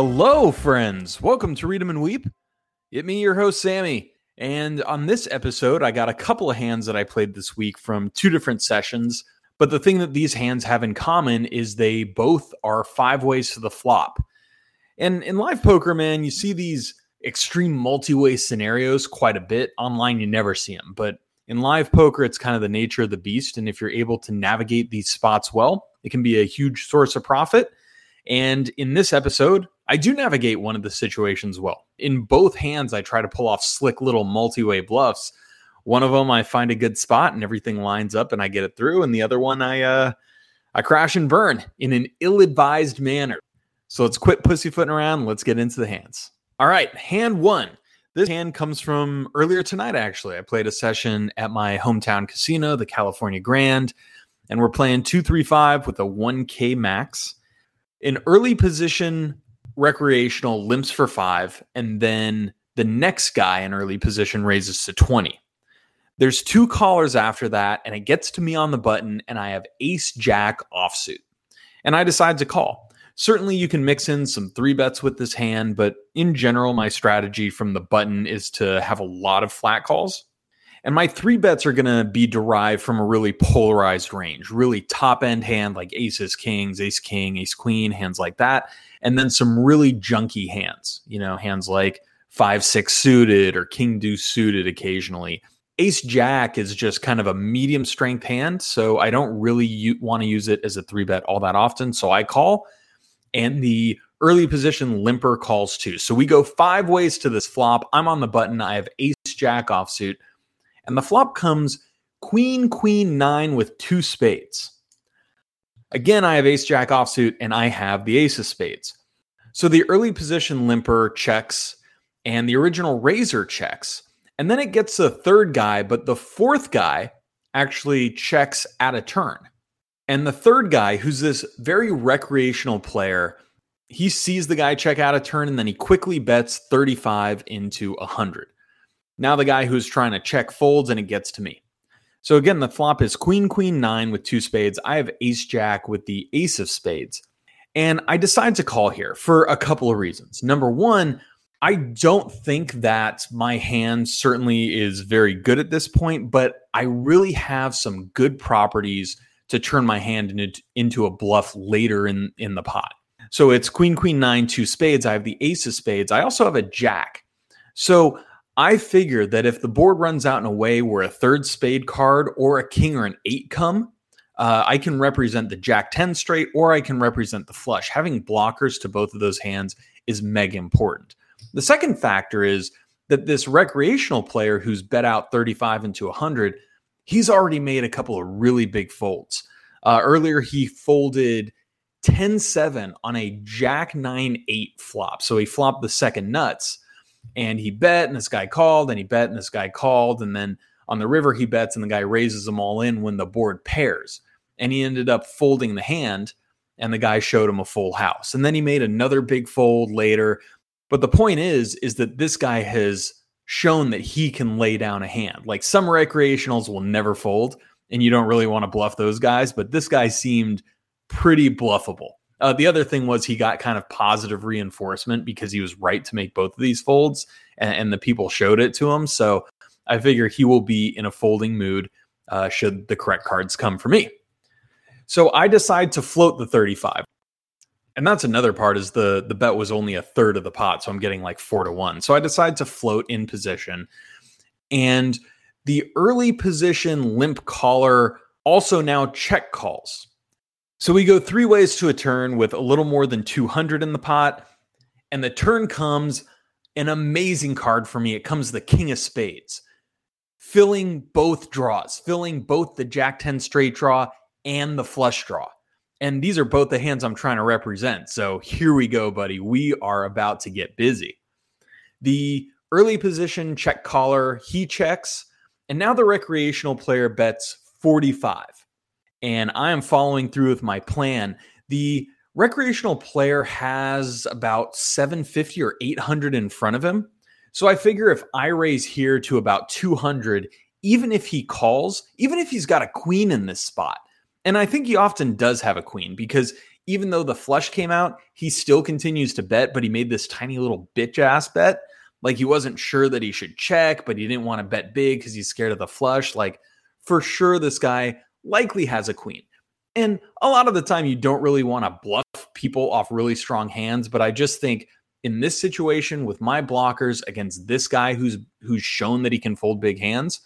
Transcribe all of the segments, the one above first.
Hello, friends. Welcome to Read 'em and Weep. It me, your host, Sammy. And on this episode, I got a couple of hands that I played this week from two different sessions. But the thing that these hands have in common is they both are five ways to the flop. And in live poker, man, you see these extreme multi way scenarios quite a bit. Online, you never see them. But in live poker, it's kind of the nature of the beast. And if you're able to navigate these spots well, it can be a huge source of profit. And in this episode, I do navigate one of the situations well. In both hands, I try to pull off slick little multi way bluffs. One of them, I find a good spot and everything lines up and I get it through. And the other one, I, uh, I crash and burn in an ill advised manner. So let's quit pussyfooting around. Let's get into the hands. All right, hand one. This hand comes from earlier tonight, actually. I played a session at my hometown casino, the California Grand, and we're playing 235 with a 1K max. In early position, recreational limps for five, and then the next guy in early position raises to 20. There's two callers after that, and it gets to me on the button, and I have ace jack offsuit. And I decide to call. Certainly, you can mix in some three bets with this hand, but in general, my strategy from the button is to have a lot of flat calls. And my three bets are going to be derived from a really polarized range, really top end hand like aces, kings, ace, king, ace, queen, hands like that. And then some really junky hands, you know, hands like five, six suited or king deuce suited occasionally. Ace Jack is just kind of a medium strength hand. So I don't really u- want to use it as a three bet all that often. So I call. And the early position limper calls too. So we go five ways to this flop. I'm on the button. I have Ace Jack offsuit. And the flop comes Queen, Queen, nine with two spades. Again, I have Ace Jack offsuit and I have the Ace of Spades. So the early position limper checks and the original raiser checks. And then it gets a third guy, but the fourth guy actually checks at a turn. And the third guy, who's this very recreational player, he sees the guy check out a turn and then he quickly bets 35 into 100. Now the guy who's trying to check folds and it gets to me. So again, the flop is queen, queen, nine with two spades. I have ace jack with the ace of spades. And I decide to call here for a couple of reasons. Number one, I don't think that my hand certainly is very good at this point, but I really have some good properties to turn my hand into, into a bluff later in, in the pot. So it's queen, queen, nine, two spades. I have the ace of spades. I also have a jack. So I figure that if the board runs out in a way where a third spade card or a king or an eight come, uh, I can represent the jack 10 straight or I can represent the flush. Having blockers to both of those hands is mega important. The second factor is that this recreational player who's bet out 35 into 100, he's already made a couple of really big folds. Uh, earlier, he folded 10 7 on a jack 9 8 flop. So he flopped the second nuts and he bet and this guy called and he bet and this guy called and then on the river he bets and the guy raises them all in when the board pairs. And he ended up folding the hand and the guy showed him a full house. And then he made another big fold later. But the point is is that this guy has shown that he can lay down a hand. Like some recreationals will never fold and you don't really want to bluff those guys but this guy seemed pretty bluffable uh, the other thing was he got kind of positive reinforcement because he was right to make both of these folds, and, and the people showed it to him. So I figure he will be in a folding mood uh, should the correct cards come for me. So I decide to float the 35. And that's another part is the the bet was only a third of the pot, so I'm getting like four to one. So I decide to float in position, and the early position limp caller also now check calls. So we go three ways to a turn with a little more than 200 in the pot. And the turn comes an amazing card for me. It comes the King of Spades, filling both draws, filling both the Jack 10 straight draw and the flush draw. And these are both the hands I'm trying to represent. So here we go, buddy. We are about to get busy. The early position check caller, he checks. And now the recreational player bets 45 and I am following through with my plan. The recreational player has about 750 or 800 in front of him. So I figure if I raise here to about 200, even if he calls, even if he's got a queen in this spot, and I think he often does have a queen because even though the flush came out, he still continues to bet, but he made this tiny little bitch ass bet. Like he wasn't sure that he should check, but he didn't want to bet big because he's scared of the flush. Like for sure, this guy likely has a queen. And a lot of the time, you don't really want to bluff people off really strong hands. But I just think in this situation with my blockers against this guy who's who's shown that he can fold big hands,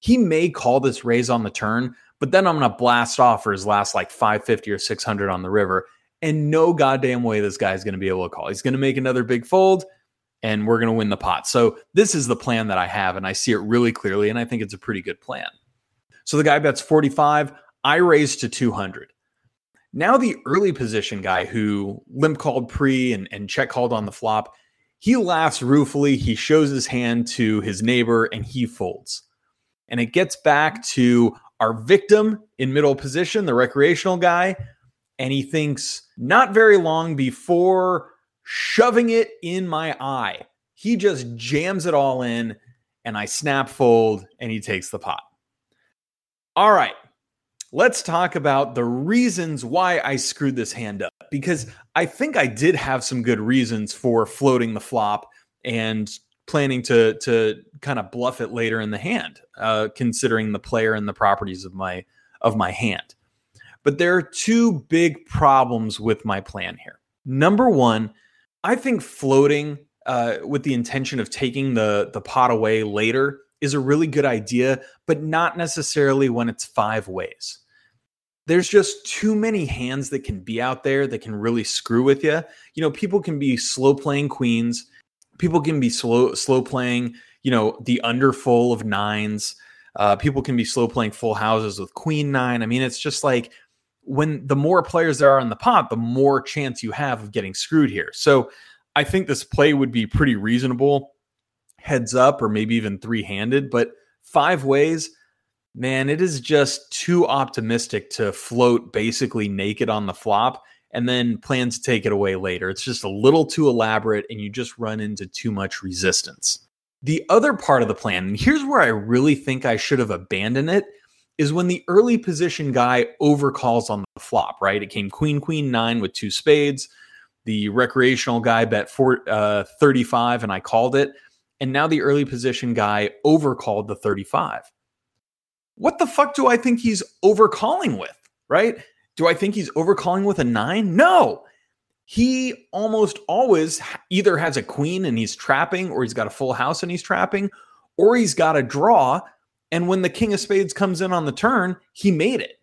he may call this raise on the turn, but then I'm going to blast off for his last like 550 or 600 on the river. And no goddamn way this guy's going to be able to call. He's going to make another big fold and we're going to win the pot. So this is the plan that I have and I see it really clearly and I think it's a pretty good plan. So the guy bets 45, I raise to 200. Now the early position guy who limp called pre and, and check called on the flop, he laughs ruefully. He shows his hand to his neighbor and he folds. And it gets back to our victim in middle position, the recreational guy. And he thinks not very long before shoving it in my eye. He just jams it all in and I snap fold and he takes the pot. All right let's talk about the reasons why I screwed this hand up because I think I did have some good reasons for floating the flop and planning to to kind of bluff it later in the hand, uh, considering the player and the properties of my of my hand. But there are two big problems with my plan here. Number one, I think floating uh, with the intention of taking the the pot away later is a really good idea, but not necessarily when it's five ways. There's just too many hands that can be out there that can really screw with you. You know, people can be slow playing queens, people can be slow slow playing, you know, the under full of nines. Uh, people can be slow playing full houses with queen nine. I mean, it's just like when the more players there are in the pot, the more chance you have of getting screwed here. So I think this play would be pretty reasonable heads up or maybe even three handed, but five ways, man, it is just too optimistic to float basically naked on the flop and then plan to take it away later. It's just a little too elaborate and you just run into too much resistance. The other part of the plan, and here's where I really think I should have abandoned it, is when the early position guy overcalls on the flop, right? It came queen, queen, nine with two spades. The recreational guy bet four, uh, 35 and I called it. And now the early position guy overcalled the 35. What the fuck do I think he's overcalling with? Right? Do I think he's overcalling with a nine? No. He almost always either has a queen and he's trapping, or he's got a full house and he's trapping, or he's got a draw. And when the king of spades comes in on the turn, he made it.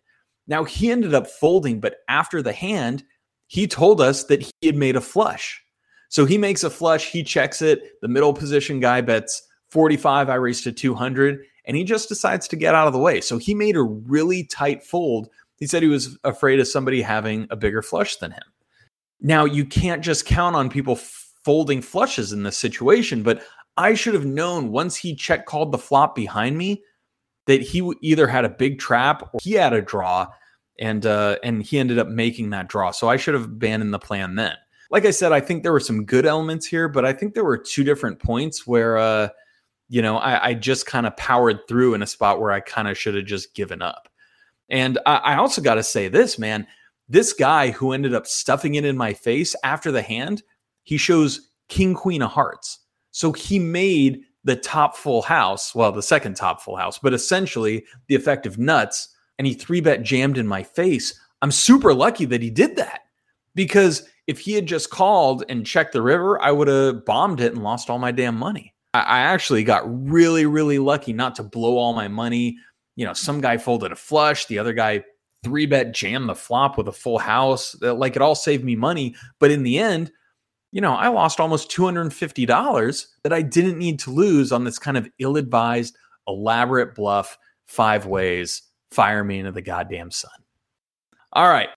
Now he ended up folding, but after the hand, he told us that he had made a flush. So he makes a flush, he checks it. The middle position guy bets 45, I race to 200, and he just decides to get out of the way. So he made a really tight fold. He said he was afraid of somebody having a bigger flush than him. Now, you can't just count on people folding flushes in this situation, but I should have known once he check called the flop behind me that he either had a big trap or he had a draw and uh, and he ended up making that draw. So I should have abandoned the plan then. Like I said, I think there were some good elements here, but I think there were two different points where uh, you know, I, I just kind of powered through in a spot where I kind of should have just given up. And I, I also got to say this, man, this guy who ended up stuffing it in my face after the hand, he shows king, queen of hearts. So he made the top full house, well, the second top full house, but essentially the effective nuts. And he three bet jammed in my face. I'm super lucky that he did that because if he had just called and checked the river, I would have bombed it and lost all my damn money. I actually got really, really lucky not to blow all my money. You know, some guy folded a flush, the other guy three bet jammed the flop with a full house. Like it all saved me money. But in the end, you know, I lost almost $250 that I didn't need to lose on this kind of ill advised, elaborate bluff, five ways, fire me into the goddamn sun. All right,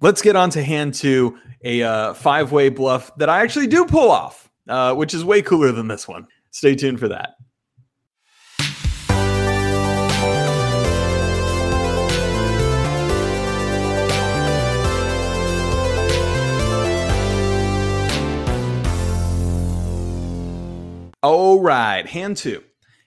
let's get on to hand two, a uh, five way bluff that I actually do pull off, uh, which is way cooler than this one. Stay tuned for that. All right, hand two.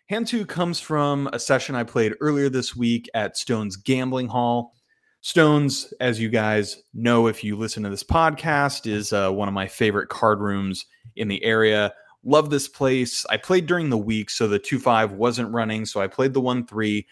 Hand two comes from a session I played earlier this week at Stone's Gambling Hall. Stones, as you guys know, if you listen to this podcast, is uh, one of my favorite card rooms in the area. Love this place. I played during the week, so the 2 5 wasn't running. So I played the 1 3.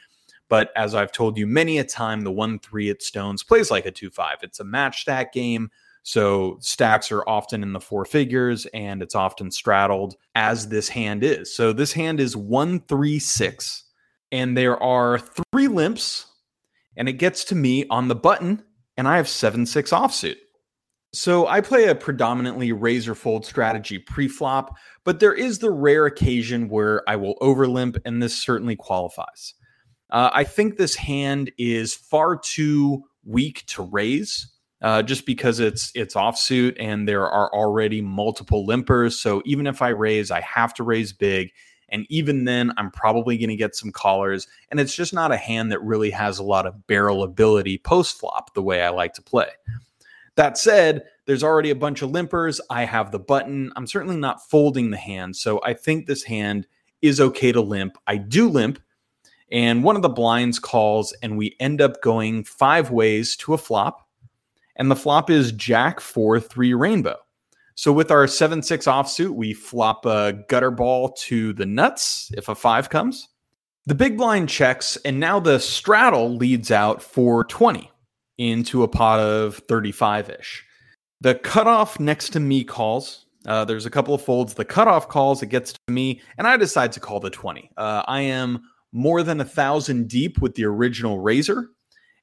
But as I've told you many a time, the 1 3 at Stones plays like a 2 5. It's a match stack game. So stacks are often in the four figures and it's often straddled as this hand is. So this hand is 136 and there are three limps and it gets to me on the button and I have 7 6 offsuit. So I play a predominantly razor fold strategy pre-flop, but there is the rare occasion where I will overlimp and this certainly qualifies. Uh, I think this hand is far too weak to raise uh, just because it's it's offsuit and there are already multiple limpers. So even if I raise, I have to raise big. And even then, I'm probably going to get some callers. And it's just not a hand that really has a lot of barrel ability post flop the way I like to play. That said, there's already a bunch of limpers. I have the button. I'm certainly not folding the hand. So I think this hand is okay to limp. I do limp. And one of the blinds calls, and we end up going five ways to a flop and the flop is Jack 4 3 Rainbow. So with our 7 6 offsuit, we flop a gutter ball to the nuts if a 5 comes. The big blind checks, and now the straddle leads out for 20 into a pot of 35 ish. The cutoff next to me calls. Uh, there's a couple of folds. The cutoff calls, it gets to me, and I decide to call the 20. Uh, I am more than a thousand deep with the original raiser.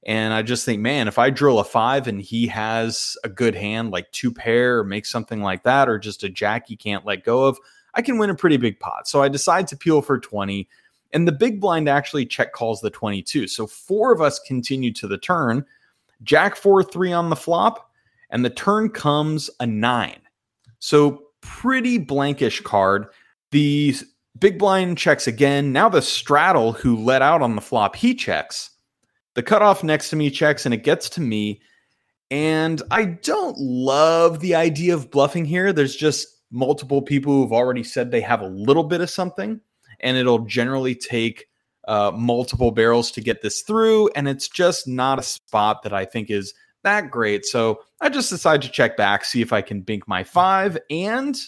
And I just think, man, if I drill a five and he has a good hand, like two pair or make something like that, or just a jack he can't let go of, I can win a pretty big pot. So I decide to peel for 20. And the big blind actually check calls the 22. So four of us continue to the turn. Jack 4 3 on the flop, and the turn comes a nine. So pretty blankish card. The big blind checks again. Now the straddle, who let out on the flop, he checks. The cutoff next to me checks and it gets to me. And I don't love the idea of bluffing here. There's just multiple people who've already said they have a little bit of something, and it'll generally take uh, multiple barrels to get this through. And it's just not a spot that I think is that great. So I just decide to check back, see if I can bink my five. And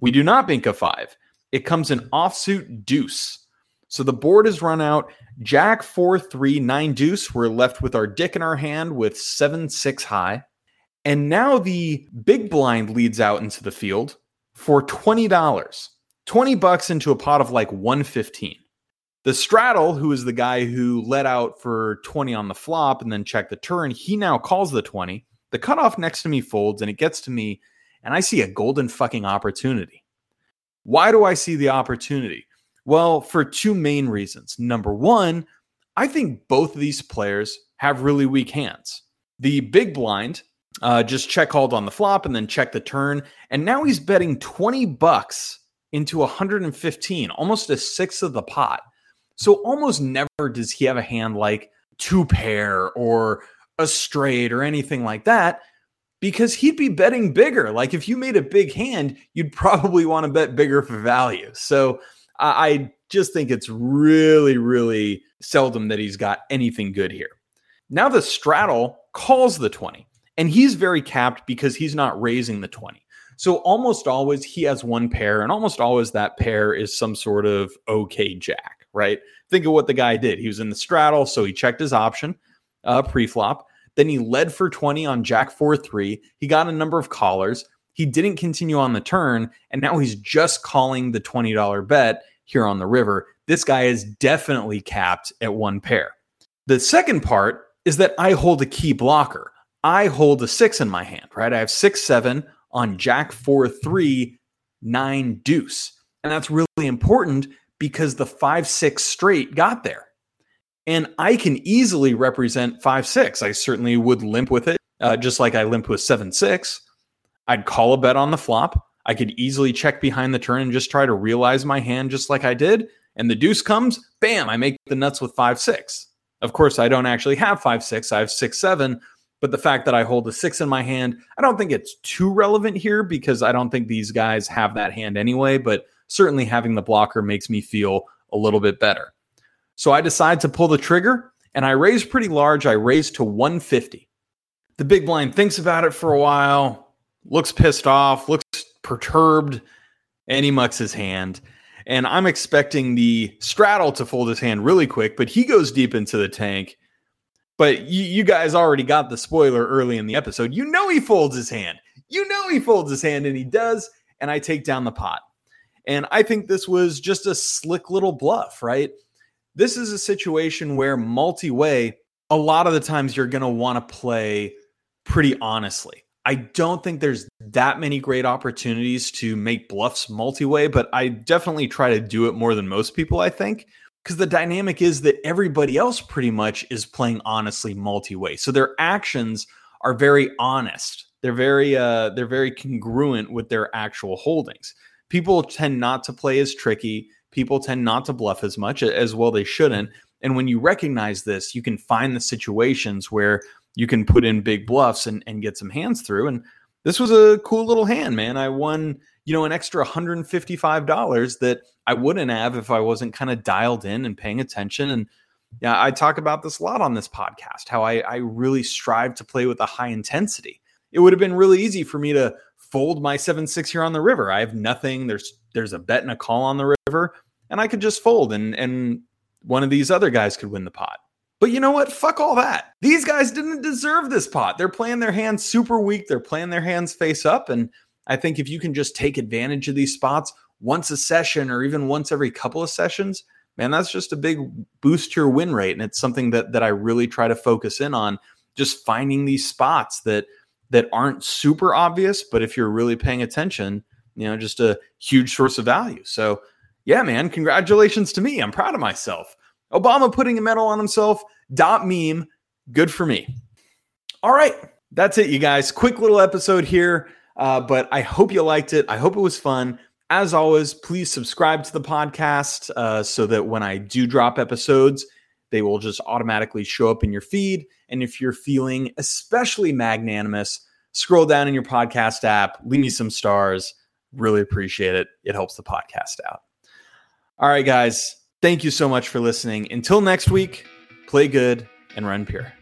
we do not bink a five. It comes an offsuit deuce. So the board is run out. Jack four three nine deuce. We're left with our dick in our hand with seven six high, and now the big blind leads out into the field for twenty dollars. Twenty bucks into a pot of like one fifteen. The straddle, who is the guy who let out for 20 on the flop and then checked the turn, he now calls the 20. The cutoff next to me folds and it gets to me, and I see a golden fucking opportunity. Why do I see the opportunity? Well, for two main reasons. Number one, I think both of these players have really weak hands. The big blind uh, just check called on the flop and then check the turn, and now he's betting 20 bucks into 115, almost a sixth of the pot. So almost never does he have a hand like two pair or a straight or anything like that because he'd be betting bigger. Like if you made a big hand, you'd probably want to bet bigger for value. So I just think it's really, really seldom that he's got anything good here. Now the straddle calls the 20, and he's very capped because he's not raising the 20. So almost always he has one pair, and almost always that pair is some sort of okay jack, right? Think of what the guy did. He was in the straddle, so he checked his option uh, pre-flop. Then he led for 20 on Jack 4 3. He got a number of callers. He didn't continue on the turn, and now he's just calling the $20 bet here on the river. This guy is definitely capped at one pair. The second part is that I hold a key blocker. I hold a six in my hand, right? I have six, seven on jack four, three, nine, deuce. And that's really important because the five, six straight got there. And I can easily represent five, six. I certainly would limp with it, uh, just like I limp with seven, six. I'd call a bet on the flop. I could easily check behind the turn and just try to realize my hand just like I did. And the deuce comes, bam, I make the nuts with five, six. Of course, I don't actually have five, six, I have six, seven. But the fact that I hold a six in my hand, I don't think it's too relevant here because I don't think these guys have that hand anyway. But certainly having the blocker makes me feel a little bit better. So I decide to pull the trigger. and I raise pretty large. I raise to 150. The big blind thinks about it for a while, looks pissed off, looks perturbed, and he mucks his hand. And I'm expecting the straddle to fold his hand really quick, but he goes deep into the tank. But you, you guys already got the spoiler early in the episode. You know he folds his hand. You know he folds his hand, and he does. And I take down the pot. And I think this was just a slick little bluff, right? This is a situation where multi way, a lot of the times you're going to want to play pretty honestly. I don't think there's that many great opportunities to make bluffs multi way, but I definitely try to do it more than most people, I think. Because the dynamic is that everybody else pretty much is playing honestly multi way. So their actions are very honest. They're very uh they're very congruent with their actual holdings. People tend not to play as tricky. People tend not to bluff as much as well they shouldn't. And when you recognize this, you can find the situations where you can put in big bluffs and, and get some hands through. And this was a cool little hand, man. I won, you know, an extra $155 that I wouldn't have if I wasn't kind of dialed in and paying attention. And yeah, I talk about this a lot on this podcast, how I, I really strive to play with a high intensity. It would have been really easy for me to fold my seven six here on the river. I have nothing. There's there's a bet and a call on the river, and I could just fold and and one of these other guys could win the pot. But you know what? Fuck all that. These guys didn't deserve this pot. They're playing their hands super weak. They're playing their hands face up. And I think if you can just take advantage of these spots once a session or even once every couple of sessions, man, that's just a big boost to your win rate. And it's something that that I really try to focus in on, just finding these spots that that aren't super obvious, but if you're really paying attention, you know, just a huge source of value. So yeah, man, congratulations to me. I'm proud of myself. Obama putting a medal on himself. Dot meme. Good for me. All right. That's it, you guys. Quick little episode here. Uh, but I hope you liked it. I hope it was fun. As always, please subscribe to the podcast uh, so that when I do drop episodes, they will just automatically show up in your feed. And if you're feeling especially magnanimous, scroll down in your podcast app, leave me some stars. Really appreciate it. It helps the podcast out. All right, guys. Thank you so much for listening. Until next week, play good and run pure.